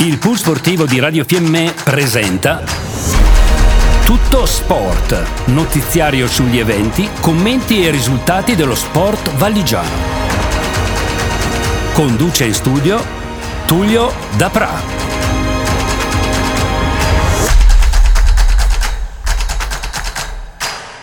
Il pool sportivo di Radio Fiemme presenta Tutto Sport, notiziario sugli eventi, commenti e risultati dello sport valligiano. Conduce in studio Tullio Dapra.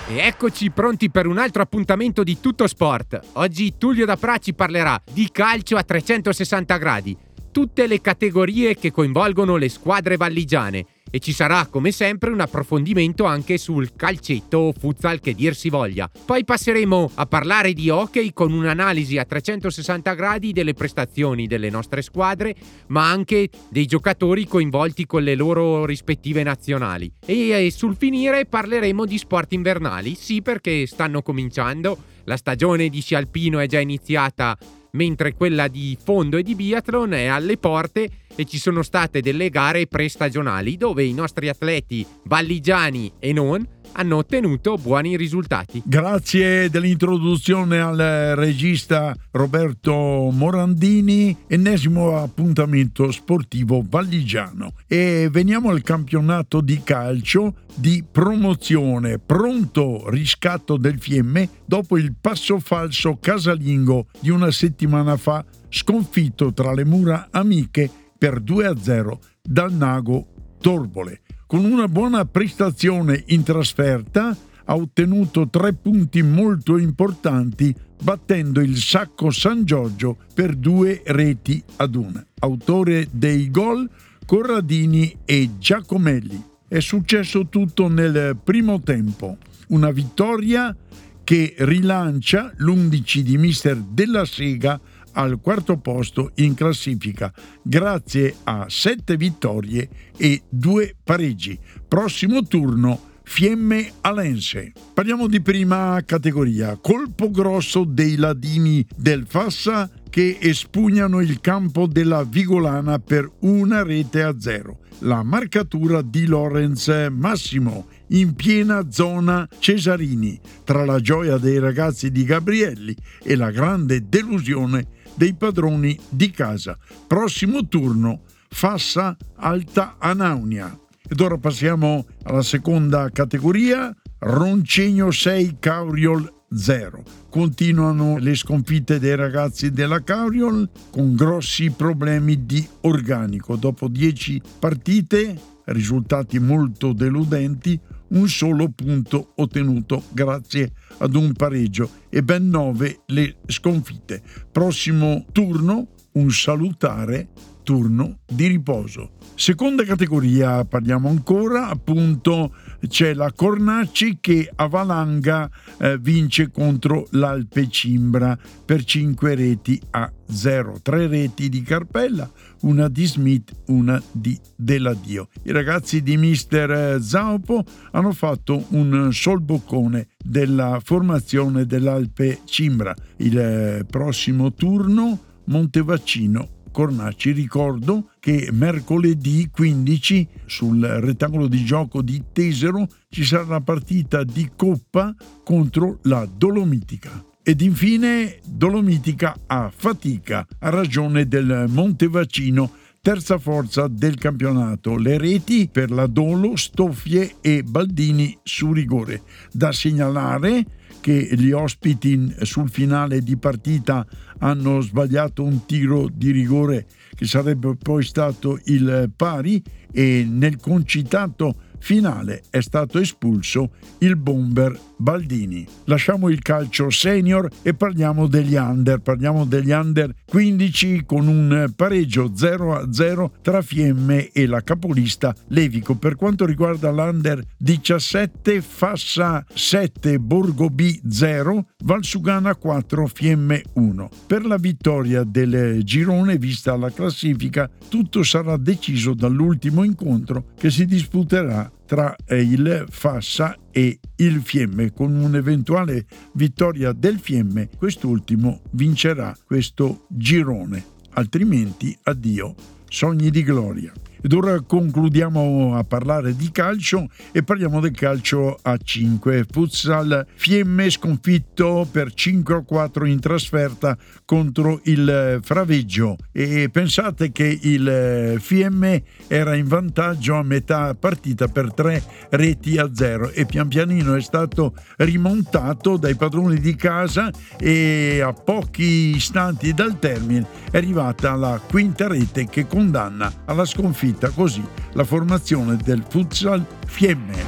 E eccoci pronti per un altro appuntamento di Tutto Sport. Oggi Tullio Dapra ci parlerà di calcio a 360 gradi, tutte le categorie che coinvolgono le squadre valligiane e ci sarà come sempre un approfondimento anche sul calcetto o futsal che dir si voglia. Poi passeremo a parlare di hockey con un'analisi a 360 gradi delle prestazioni delle nostre squadre, ma anche dei giocatori coinvolti con le loro rispettive nazionali. E sul finire parleremo di sport invernali, sì perché stanno cominciando, la stagione di sci alpino è già iniziata mentre quella di fondo e di biathlon è alle porte e ci sono state delle gare prestagionali dove i nostri atleti valligiani e non hanno ottenuto buoni risultati. Grazie dell'introduzione al regista Roberto Morandini, ennesimo appuntamento sportivo valligiano. E veniamo al campionato di calcio di promozione, pronto riscatto del Fiemme dopo il passo falso casalingo di una settimana fa, sconfitto tra le mura amiche per 2-0 dal Nago Torbole. Con una buona prestazione in trasferta ha ottenuto tre punti molto importanti battendo il Sacco San Giorgio per due reti ad una. Autore dei gol Corradini e Giacomelli. È successo tutto nel primo tempo. Una vittoria che rilancia l'11 di mister della Sega al quarto posto in classifica grazie a sette vittorie e due pareggi. Prossimo turno Fiemme Alense. Parliamo di prima categoria. Colpo grosso dei ladini del Fassa che espugnano il campo della Vigolana per una rete a zero. La marcatura di Lorenz Massimo in piena zona Cesarini, tra la gioia dei ragazzi di Gabrielli e la grande delusione dei padroni di casa. Prossimo turno, Fassa Alta Anaunia. Ed ora passiamo alla seconda categoria, Roncegno 6 Cauriol 0. Continuano le sconfitte dei ragazzi della Cauriol con grossi problemi di organico. Dopo 10 partite, risultati molto deludenti, un solo punto ottenuto grazie ad un pareggio e ben nove le sconfitte. Prossimo turno, un salutare turno di riposo. Seconda categoria, parliamo ancora, appunto c'è la Cornacci che a Valanga eh, vince contro l'Alpe Cimbra per 5 reti a 0, 3 reti di Carpella, una di Smith, una di Deladio. I ragazzi di Mister Zaupo hanno fatto un solboccone della formazione dell'Alpe Cimbra. Il eh, prossimo turno Montevaccino Cornacci. Ricordo che mercoledì 15 sul rettangolo di gioco di Tesero ci sarà una partita di Coppa contro la Dolomitica. Ed infine Dolomitica a fatica a ragione del Montevaccino terza forza del campionato. Le reti per la Dolo, Stoffie e Baldini su rigore. Da segnalare che gli ospiti sul finale di partita hanno sbagliato un tiro di rigore che sarebbe poi stato il pari e nel concitato finale è stato espulso il bomber Baldini. Lasciamo il calcio senior e parliamo degli under. Parliamo degli under 15 con un pareggio 0-0 tra Fiemme e la capolista Levico. Per quanto riguarda l'under 17, Fassa 7, Borgo B 0, Valsugana 4, Fiemme 1. Per la vittoria del girone, vista la classifica, tutto sarà deciso dall'ultimo incontro che si disputerà tra il Fassa e il Fiemme. Con un'eventuale vittoria del Fiemme, quest'ultimo vincerà questo girone, altrimenti addio, sogni di gloria. Ed ora concludiamo a parlare di calcio e parliamo del calcio a 5. Futsal Fiemme sconfitto per 5 a 4 in trasferta contro il Fraveggio e pensate che il Fiemme era in vantaggio a metà partita per 3 reti a 0 e pian pianino è stato rimontato dai padroni di casa e a pochi istanti dal termine è arrivata la quinta rete che condanna alla sconfitta scritta così la formazione del futsal Fiemme.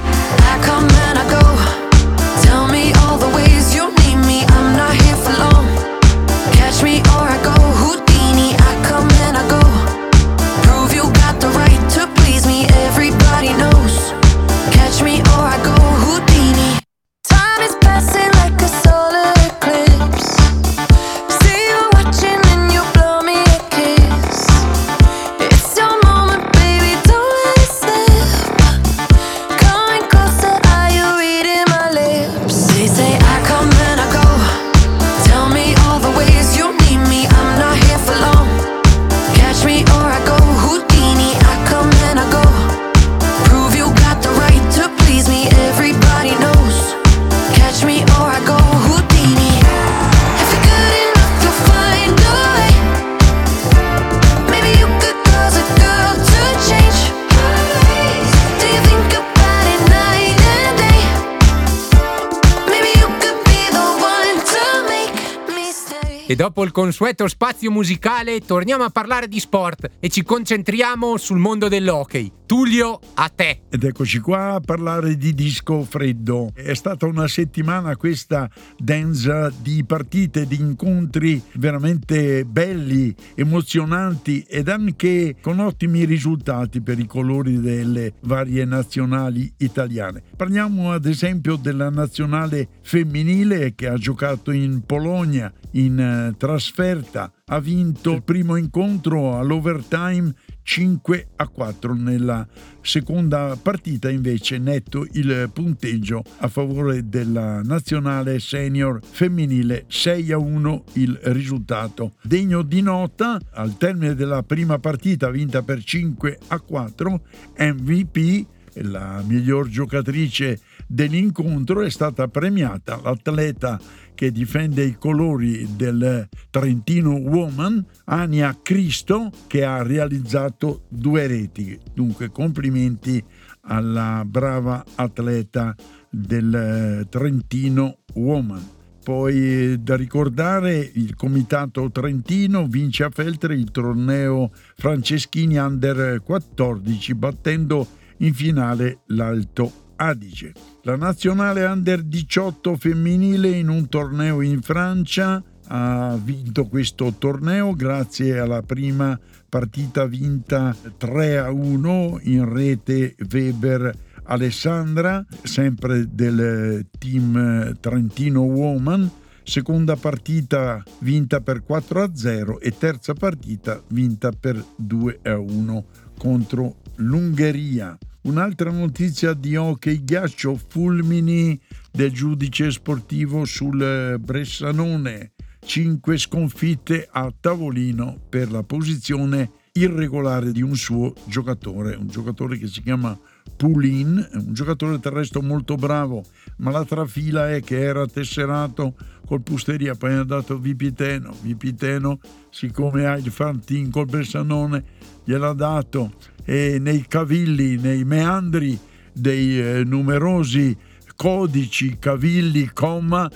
Dopo il consueto spazio musicale torniamo a parlare di sport e ci concentriamo sul mondo dell'hockey. Tullio, a te. Ed eccoci qua a parlare di disco freddo. È stata una settimana questa densa di partite, di incontri veramente belli, emozionanti ed anche con ottimi risultati per i colori delle varie nazionali italiane. Parliamo ad esempio della nazionale femminile che ha giocato in Polonia in trasferta, ha vinto il primo incontro all'overtime 5 a 4 nella seconda partita invece netto il punteggio a favore della nazionale senior femminile 6 a 1 il risultato. Degno di nota al termine della prima partita vinta per 5 a 4 MVP la miglior giocatrice dell'incontro è stata premiata l'atleta che difende i colori del Trentino Woman, Ania Cristo, che ha realizzato due reti. Dunque complimenti alla brava atleta del Trentino Woman. Poi da ricordare il Comitato Trentino vince a Feltre il torneo Franceschini Under 14 battendo in finale l'Alto Adige. La nazionale under 18 femminile in un torneo in Francia ha vinto questo torneo grazie alla prima partita vinta 3 a 1 in rete Weber Alessandra, sempre del team Trentino Woman. Seconda partita vinta per 4 a 0 e terza partita vinta per 2 a 1 contro l'Ungheria. Un'altra notizia di hockey ghiaccio, fulmini del giudice sportivo sul Bressanone. Cinque sconfitte a tavolino per la posizione irregolare di un suo giocatore, un giocatore che si chiama Pulin, un giocatore del resto molto bravo, ma la trafila è che era tesserato col Pusteria, poi è andato a Vipiteno, Vipiteno siccome ha il fantin col Bressanone gliel'ha dato. E nei cavilli, nei meandri dei eh, numerosi codici, cavilli, comma,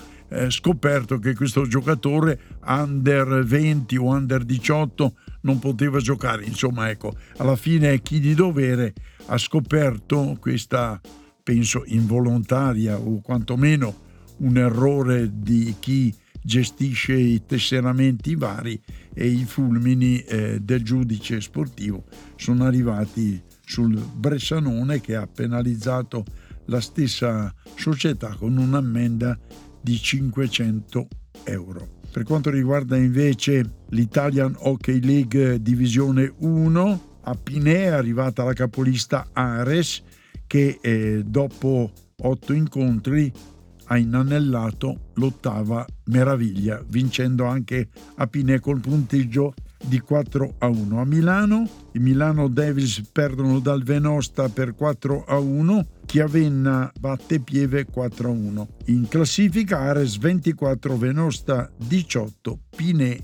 scoperto che questo giocatore under 20 o under 18 non poteva giocare. Insomma, ecco, alla fine chi di dovere ha scoperto questa, penso, involontaria o quantomeno un errore di chi gestisce i tesseramenti vari e i fulmini eh, del giudice sportivo sono arrivati sul Bressanone che ha penalizzato la stessa società con un'ammenda di 500 euro. Per quanto riguarda invece l'Italian Hockey League Divisione 1, a Pinè è arrivata la capolista Ares che eh, dopo otto incontri ha inanellato l'ottava meraviglia, vincendo anche a Pinè col punteggio di 4 a 1. A Milano i Milano Devils perdono dal Venosta per 4 a 1, Chiavenna batte Pieve 4 a 1. In classifica Ares 24, Venosta 18, Pine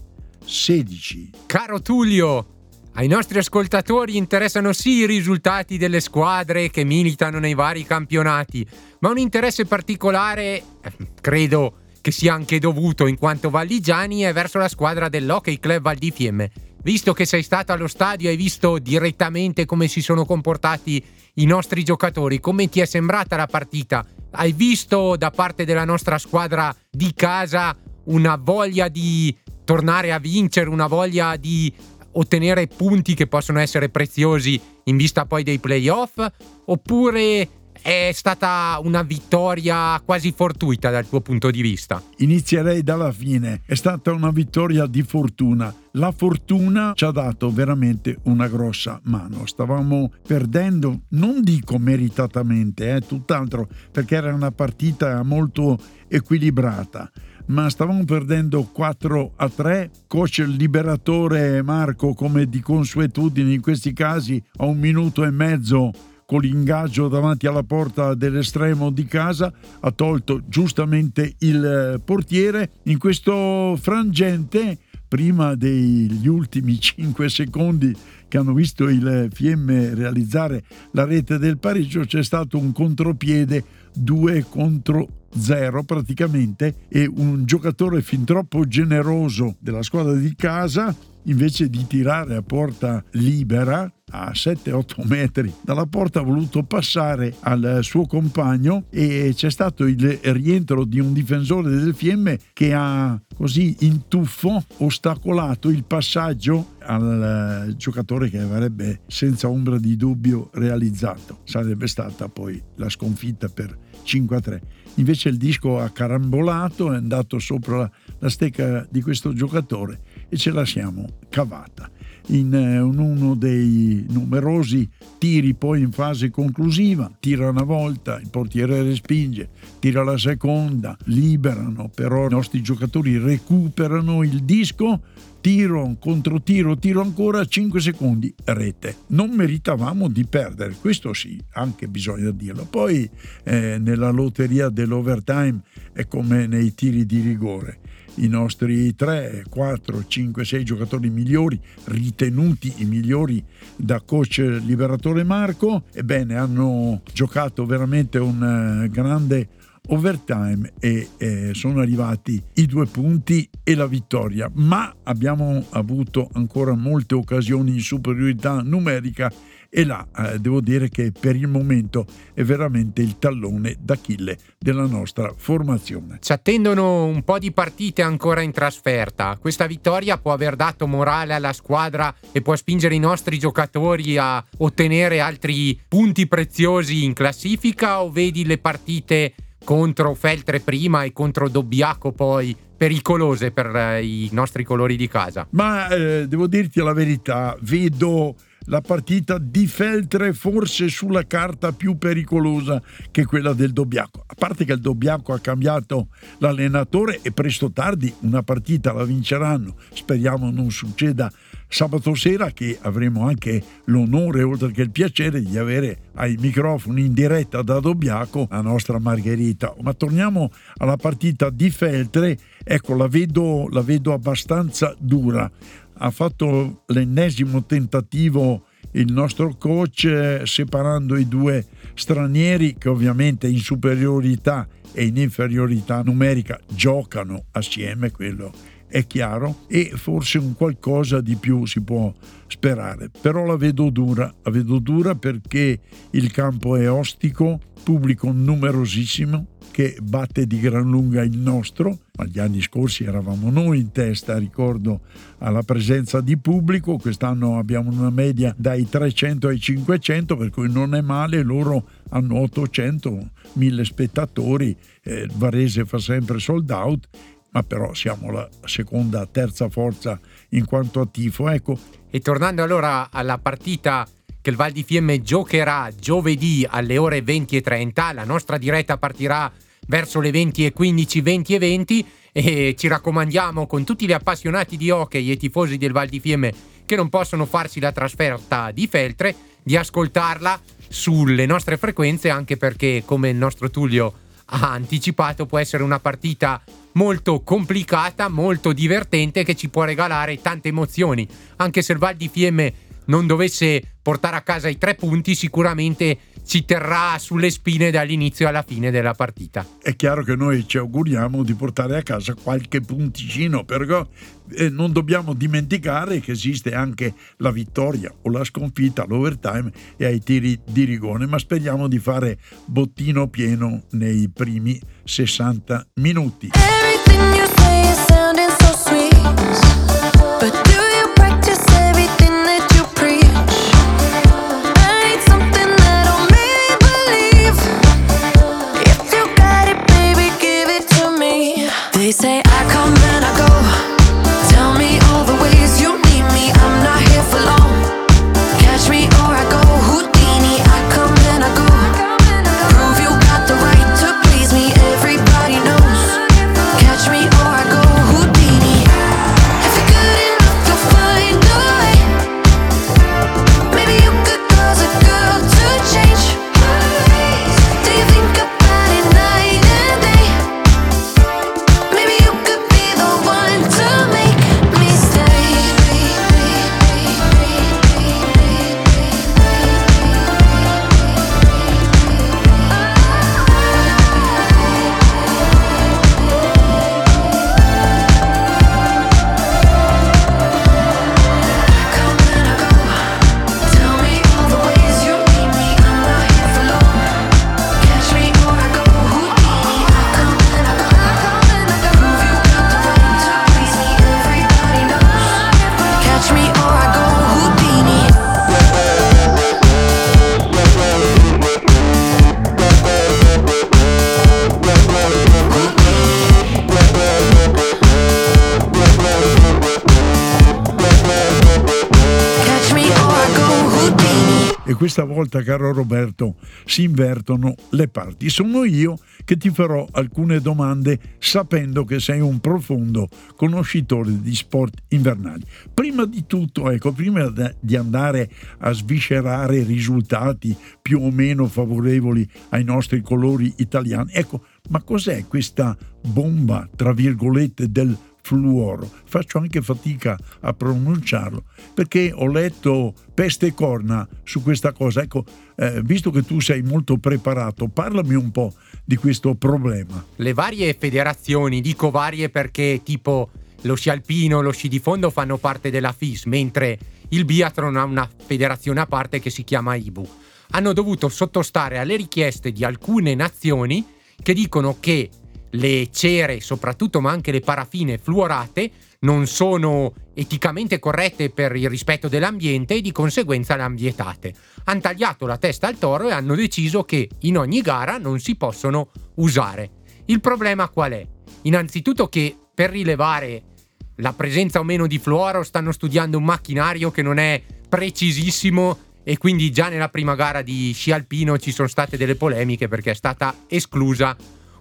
16. Caro Tullio, ai nostri ascoltatori interessano sì i risultati delle squadre che militano nei vari campionati, ma un interesse particolare, eh, credo che sia anche dovuto in quanto valligiani, è verso la squadra dell'Hockey Club Val di Fiemme. Visto che sei stato allo stadio e hai visto direttamente come si sono comportati i nostri giocatori, come ti è sembrata la partita? Hai visto da parte della nostra squadra di casa una voglia di tornare a vincere, una voglia di ottenere punti che possono essere preziosi in vista poi dei playoff oppure è stata una vittoria quasi fortuita dal tuo punto di vista? Inizierei dalla fine, è stata una vittoria di fortuna. La fortuna ci ha dato veramente una grossa mano. Stavamo perdendo, non dico meritatamente, eh, tutt'altro, perché era una partita molto equilibrata ma stavamo perdendo 4 a 3. Coach liberatore Marco, come di consuetudine in questi casi, a un minuto e mezzo con l'ingaggio davanti alla porta dell'estremo di casa, ha tolto giustamente il portiere. In questo frangente, prima degli ultimi 5 secondi che hanno visto il Fiemme realizzare la rete del pareggio, c'è stato un contropiede 2 contro 0 praticamente e un giocatore fin troppo generoso della squadra di casa invece di tirare a porta libera a 7-8 metri dalla porta ha voluto passare al suo compagno e c'è stato il rientro di un difensore del Fiemme che ha così in tuffo ostacolato il passaggio al giocatore che avrebbe senza ombra di dubbio realizzato. Sarebbe stata poi la sconfitta per 5-3. Invece il disco ha carambolato, è andato sopra la stecca di questo giocatore e ce la siamo cavata in eh, uno dei numerosi tiri poi in fase conclusiva, tira una volta, il portiere respinge, tira la seconda, liberano, però i nostri giocatori recuperano il disco, tiro, controtiro, tiro ancora, 5 secondi, rete. Non meritavamo di perdere, questo sì, anche bisogna dirlo. Poi eh, nella lotteria dell'overtime è come nei tiri di rigore i nostri 3, 4, 5, 6 giocatori migliori, ritenuti i migliori da coach liberatore Marco, ebbene hanno giocato veramente un eh, grande overtime e eh, sono arrivati i due punti e la vittoria, ma abbiamo avuto ancora molte occasioni in superiorità numerica e là eh, devo dire che per il momento è veramente il tallone d'Achille della nostra formazione. Ci attendono un po' di partite ancora in trasferta. Questa vittoria può aver dato morale alla squadra e può spingere i nostri giocatori a ottenere altri punti preziosi in classifica o vedi le partite contro Feltre prima e contro Dobbiaco poi pericolose per eh, i nostri colori di casa? Ma eh, devo dirti la verità, vedo la partita di Feltre forse sulla carta più pericolosa che quella del Dobbiaco. A parte che il Dobbiaco ha cambiato l'allenatore e presto tardi una partita la vinceranno. Speriamo non succeda sabato sera che avremo anche l'onore oltre che il piacere di avere ai microfoni in diretta da Dobbiaco la nostra Margherita. Ma torniamo alla partita di Feltre, ecco la vedo, la vedo abbastanza dura ha fatto l'ennesimo tentativo il nostro coach eh, separando i due stranieri che ovviamente in superiorità e in inferiorità numerica giocano assieme, quello è chiaro, e forse un qualcosa di più si può sperare. Però la vedo dura, la vedo dura perché il campo è ostico, pubblico numerosissimo, che batte di gran lunga il nostro, ma gli anni scorsi eravamo noi in testa, ricordo, alla presenza di pubblico, quest'anno abbiamo una media dai 300 ai 500, per cui non è male, loro hanno 800, 1000 spettatori, eh, Varese fa sempre sold out, ma però siamo la seconda, terza forza in quanto a tifo. Ecco. E tornando allora alla partita che il Val di Fiemme giocherà giovedì alle ore 20 e 30, la nostra diretta partirà verso le 20 e 15, 20 e 20 e ci raccomandiamo con tutti gli appassionati di hockey e tifosi del Val di Fiemme che non possono farsi la trasferta di Feltre di ascoltarla sulle nostre frequenze anche perché come il nostro Tullio ha anticipato può essere una partita molto complicata, molto divertente che ci può regalare tante emozioni anche se il Val di Fiemme non dovesse portare a casa i tre punti sicuramente ci terrà sulle spine dall'inizio alla fine della partita. È chiaro che noi ci auguriamo di portare a casa qualche punticino, però eh, non dobbiamo dimenticare che esiste anche la vittoria o la sconfitta all'overtime e ai tiri di rigone, ma speriamo di fare bottino pieno nei primi 60 minuti. Questa volta, caro Roberto, si invertono le parti. Sono io che ti farò alcune domande sapendo che sei un profondo conoscitore di sport invernali. Prima di tutto, ecco, prima di andare a sviscerare risultati più o meno favorevoli ai nostri colori italiani, ecco, ma cos'è questa bomba, tra virgolette, del fluoro. Faccio anche fatica a pronunciarlo perché ho letto peste e corna su questa cosa. Ecco, eh, visto che tu sei molto preparato, parlami un po' di questo problema. Le varie federazioni, dico varie perché tipo lo sci alpino, lo sci di fondo fanno parte della FIS, mentre il biathlon ha una federazione a parte che si chiama IBU. Hanno dovuto sottostare alle richieste di alcune nazioni che dicono che le cere soprattutto ma anche le paraffine fluorate non sono eticamente corrette per il rispetto dell'ambiente e di conseguenza le hanno vietate. Hanno tagliato la testa al toro e hanno deciso che in ogni gara non si possono usare. Il problema qual è? Innanzitutto che per rilevare la presenza o meno di fluoro stanno studiando un macchinario che non è precisissimo e quindi già nella prima gara di sci alpino ci sono state delle polemiche perché è stata esclusa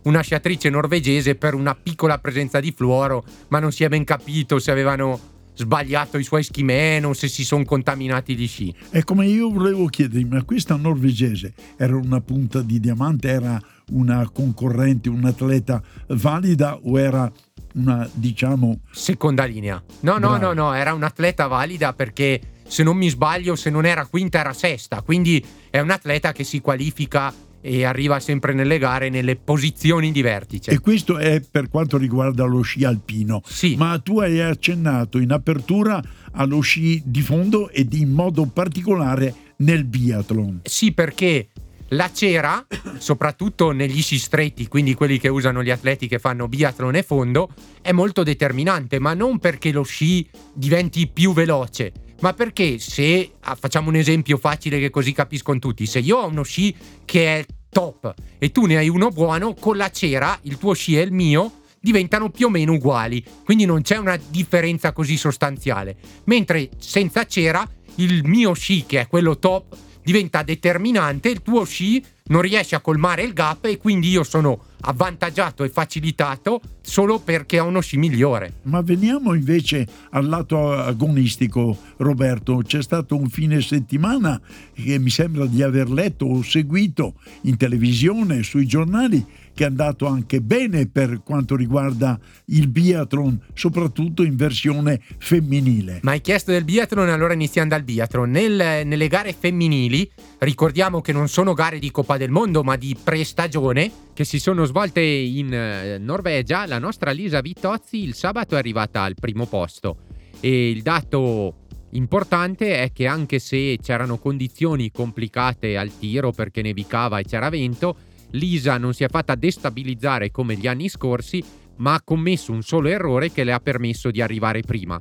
una sciatrice norvegese per una piccola presenza di fluoro, ma non si è ben capito se avevano sbagliato i suoi schimeno, se si sono contaminati gli sci. E come io volevo chiedermi, ma questa norvegese era una punta di diamante, era una concorrente, un atleta valida o era una, diciamo... Seconda linea. No, no, no, no, era un'atleta valida perché se non mi sbaglio, se non era quinta era sesta, quindi è un atleta che si qualifica e arriva sempre nelle gare nelle posizioni di vertice. E questo è per quanto riguarda lo sci alpino. Sì. Ma tu hai accennato in apertura allo sci di fondo ed in modo particolare nel biathlon. Sì, perché la cera, soprattutto negli sci stretti, quindi quelli che usano gli atleti che fanno biathlon e fondo, è molto determinante, ma non perché lo sci diventi più veloce, ma perché se ah, facciamo un esempio facile che così capiscono tutti, se io ho uno sci che è top e tu ne hai uno buono, con la cera il tuo sci e il mio diventano più o meno uguali, quindi non c'è una differenza così sostanziale. Mentre senza cera il mio sci, che è quello top, diventa determinante, il tuo sci non riesce a colmare il gap e quindi io sono avvantaggiato e facilitato solo perché ho uno sci migliore. Ma veniamo invece al lato agonistico, Roberto. C'è stato un fine settimana che mi sembra di aver letto o seguito in televisione, sui giornali, che è andato anche bene per quanto riguarda il biathlon, soprattutto in versione femminile. Ma hai chiesto del biathlon, allora iniziamo dal biathlon. Nel, nelle gare femminili, ricordiamo che non sono gare di Coppa del Mondo, ma di prestagione, che si sono svolte in eh, Norvegia, la nostra Lisa Vittozzi il sabato è arrivata al primo posto. E il dato importante è che anche se c'erano condizioni complicate al tiro perché nevicava e c'era vento, Lisa non si è fatta destabilizzare come gli anni scorsi, ma ha commesso un solo errore che le ha permesso di arrivare prima.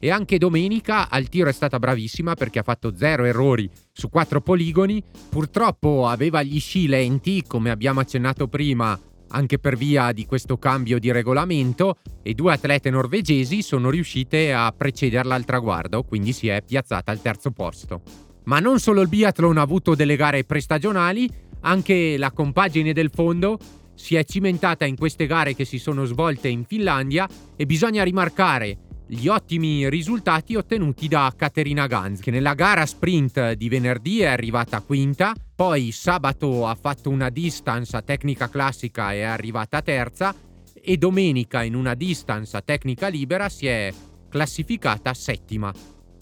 E anche domenica al tiro è stata bravissima perché ha fatto zero errori su quattro poligoni. Purtroppo aveva gli sci lenti, come abbiamo accennato prima, anche per via di questo cambio di regolamento, e due atlete norvegesi sono riuscite a precederla al traguardo, quindi si è piazzata al terzo posto. Ma non solo il biathlon ha avuto delle gare prestagionali, anche la compagine del fondo si è cimentata in queste gare che si sono svolte in Finlandia e bisogna rimarcare gli ottimi risultati ottenuti da Caterina Ganz, che nella gara sprint di venerdì è arrivata quinta, poi sabato ha fatto una distance a tecnica classica e è arrivata terza e domenica in una distance a tecnica libera si è classificata settima.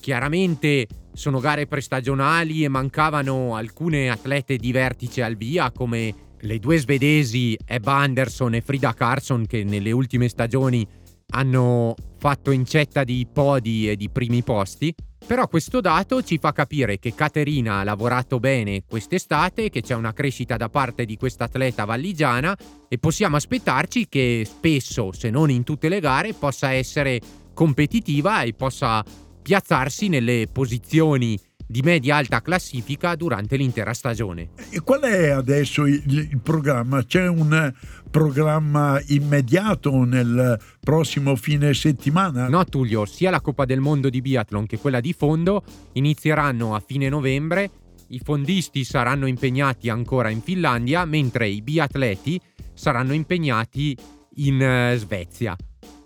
Chiaramente sono gare prestagionali e mancavano alcune atlete di vertice al via come le due svedesi Ebba Anderson e Frida Carson che nelle ultime stagioni hanno fatto incetta di podi e di primi posti. Però questo dato ci fa capire che Caterina ha lavorato bene quest'estate, che c'è una crescita da parte di questa atleta valligiana e possiamo aspettarci che spesso, se non in tutte le gare, possa essere competitiva e possa piazzarsi nelle posizioni di media-alta classifica durante l'intera stagione. E qual è adesso il, il, programma? C'è un programma immediato nel prossimo fine settimana? No Tullio, sia la Coppa del Mondo di Biathlon che quella di fondo inizieranno a fine novembre. I fondisti saranno impegnati ancora in Finlandia, mentre i biatleti saranno impegnati in uh, Svezia.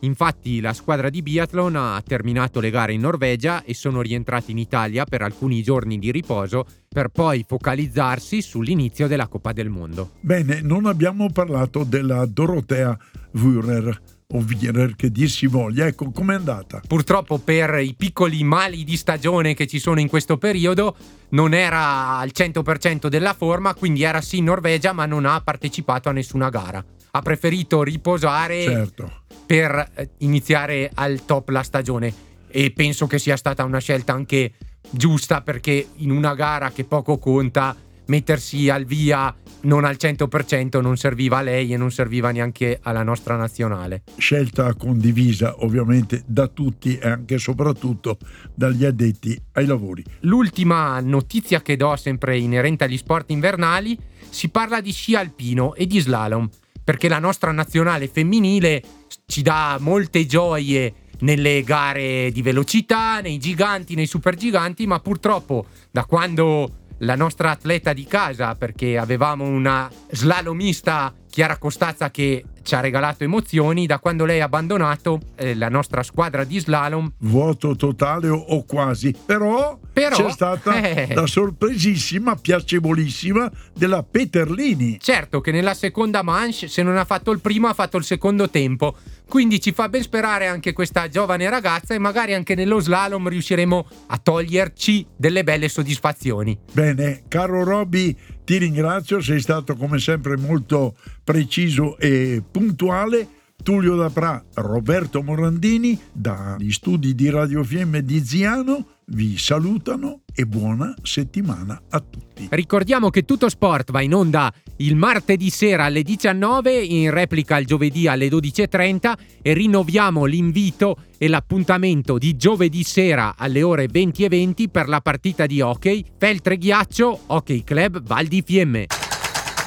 Infatti la squadra di biathlon ha terminato le gare in Norvegia e sono rientrati in Italia per alcuni giorni di riposo per poi focalizzarsi sull'inizio della Coppa del Mondo. Bene, non abbiamo parlato della Dorotea Wührer o Wierer che dir si voglia. Ecco, com'è andata? Purtroppo per i piccoli mali di stagione che ci sono in questo periodo non era al 100% della forma, quindi era sì in Norvegia ma non ha partecipato a nessuna gara. Ha preferito riposare certo per eh, iniziare al top la stagione e penso che sia stata una scelta anche giusta perché in una gara che poco conta mettersi al via non al 100% non serviva a lei e non serviva neanche alla nostra nazionale. Scelta condivisa ovviamente da tutti e anche e soprattutto dagli addetti ai lavori. L'ultima notizia che do sempre inerente agli sport invernali si parla di sci alpino e di slalom perché la nostra nazionale femminile ci dà molte gioie nelle gare di velocità, nei giganti, nei supergiganti, ma purtroppo da quando la nostra atleta di casa, perché avevamo una slalomista Chiara Costazza che ci ha regalato emozioni da quando lei ha abbandonato eh, la nostra squadra di slalom. Vuoto totale o, o quasi, però, però, c'è stata eh, la sorpresissima, piacevolissima della Peterlini. Certo che nella seconda manche, se non ha fatto il primo, ha fatto il secondo tempo. Quindi ci fa ben sperare anche questa giovane ragazza e magari anche nello slalom riusciremo a toglierci delle belle soddisfazioni. Bene, caro Robby, ti ringrazio, sei stato come sempre molto preciso e puntuale. Tullio Dapra, Roberto Morandini, dagli studi di Radio Fiemme di Ziano, vi salutano e buona settimana a tutti. Ricordiamo che Tutto Sport va in onda il martedì sera alle 19, in replica il giovedì alle 12.30 e rinnoviamo l'invito e l'appuntamento di giovedì sera alle ore 20.20 per la partita di hockey Feltre Ghiaccio Hockey Club Val di Fiemme.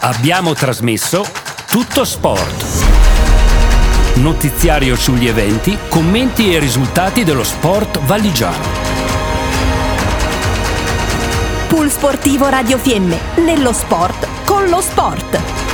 Abbiamo trasmesso Tutto Sport. Notiziario sugli eventi, commenti e risultati dello sport valigiano. Pool Sportivo Radio Fiemme. Nello sport con lo sport.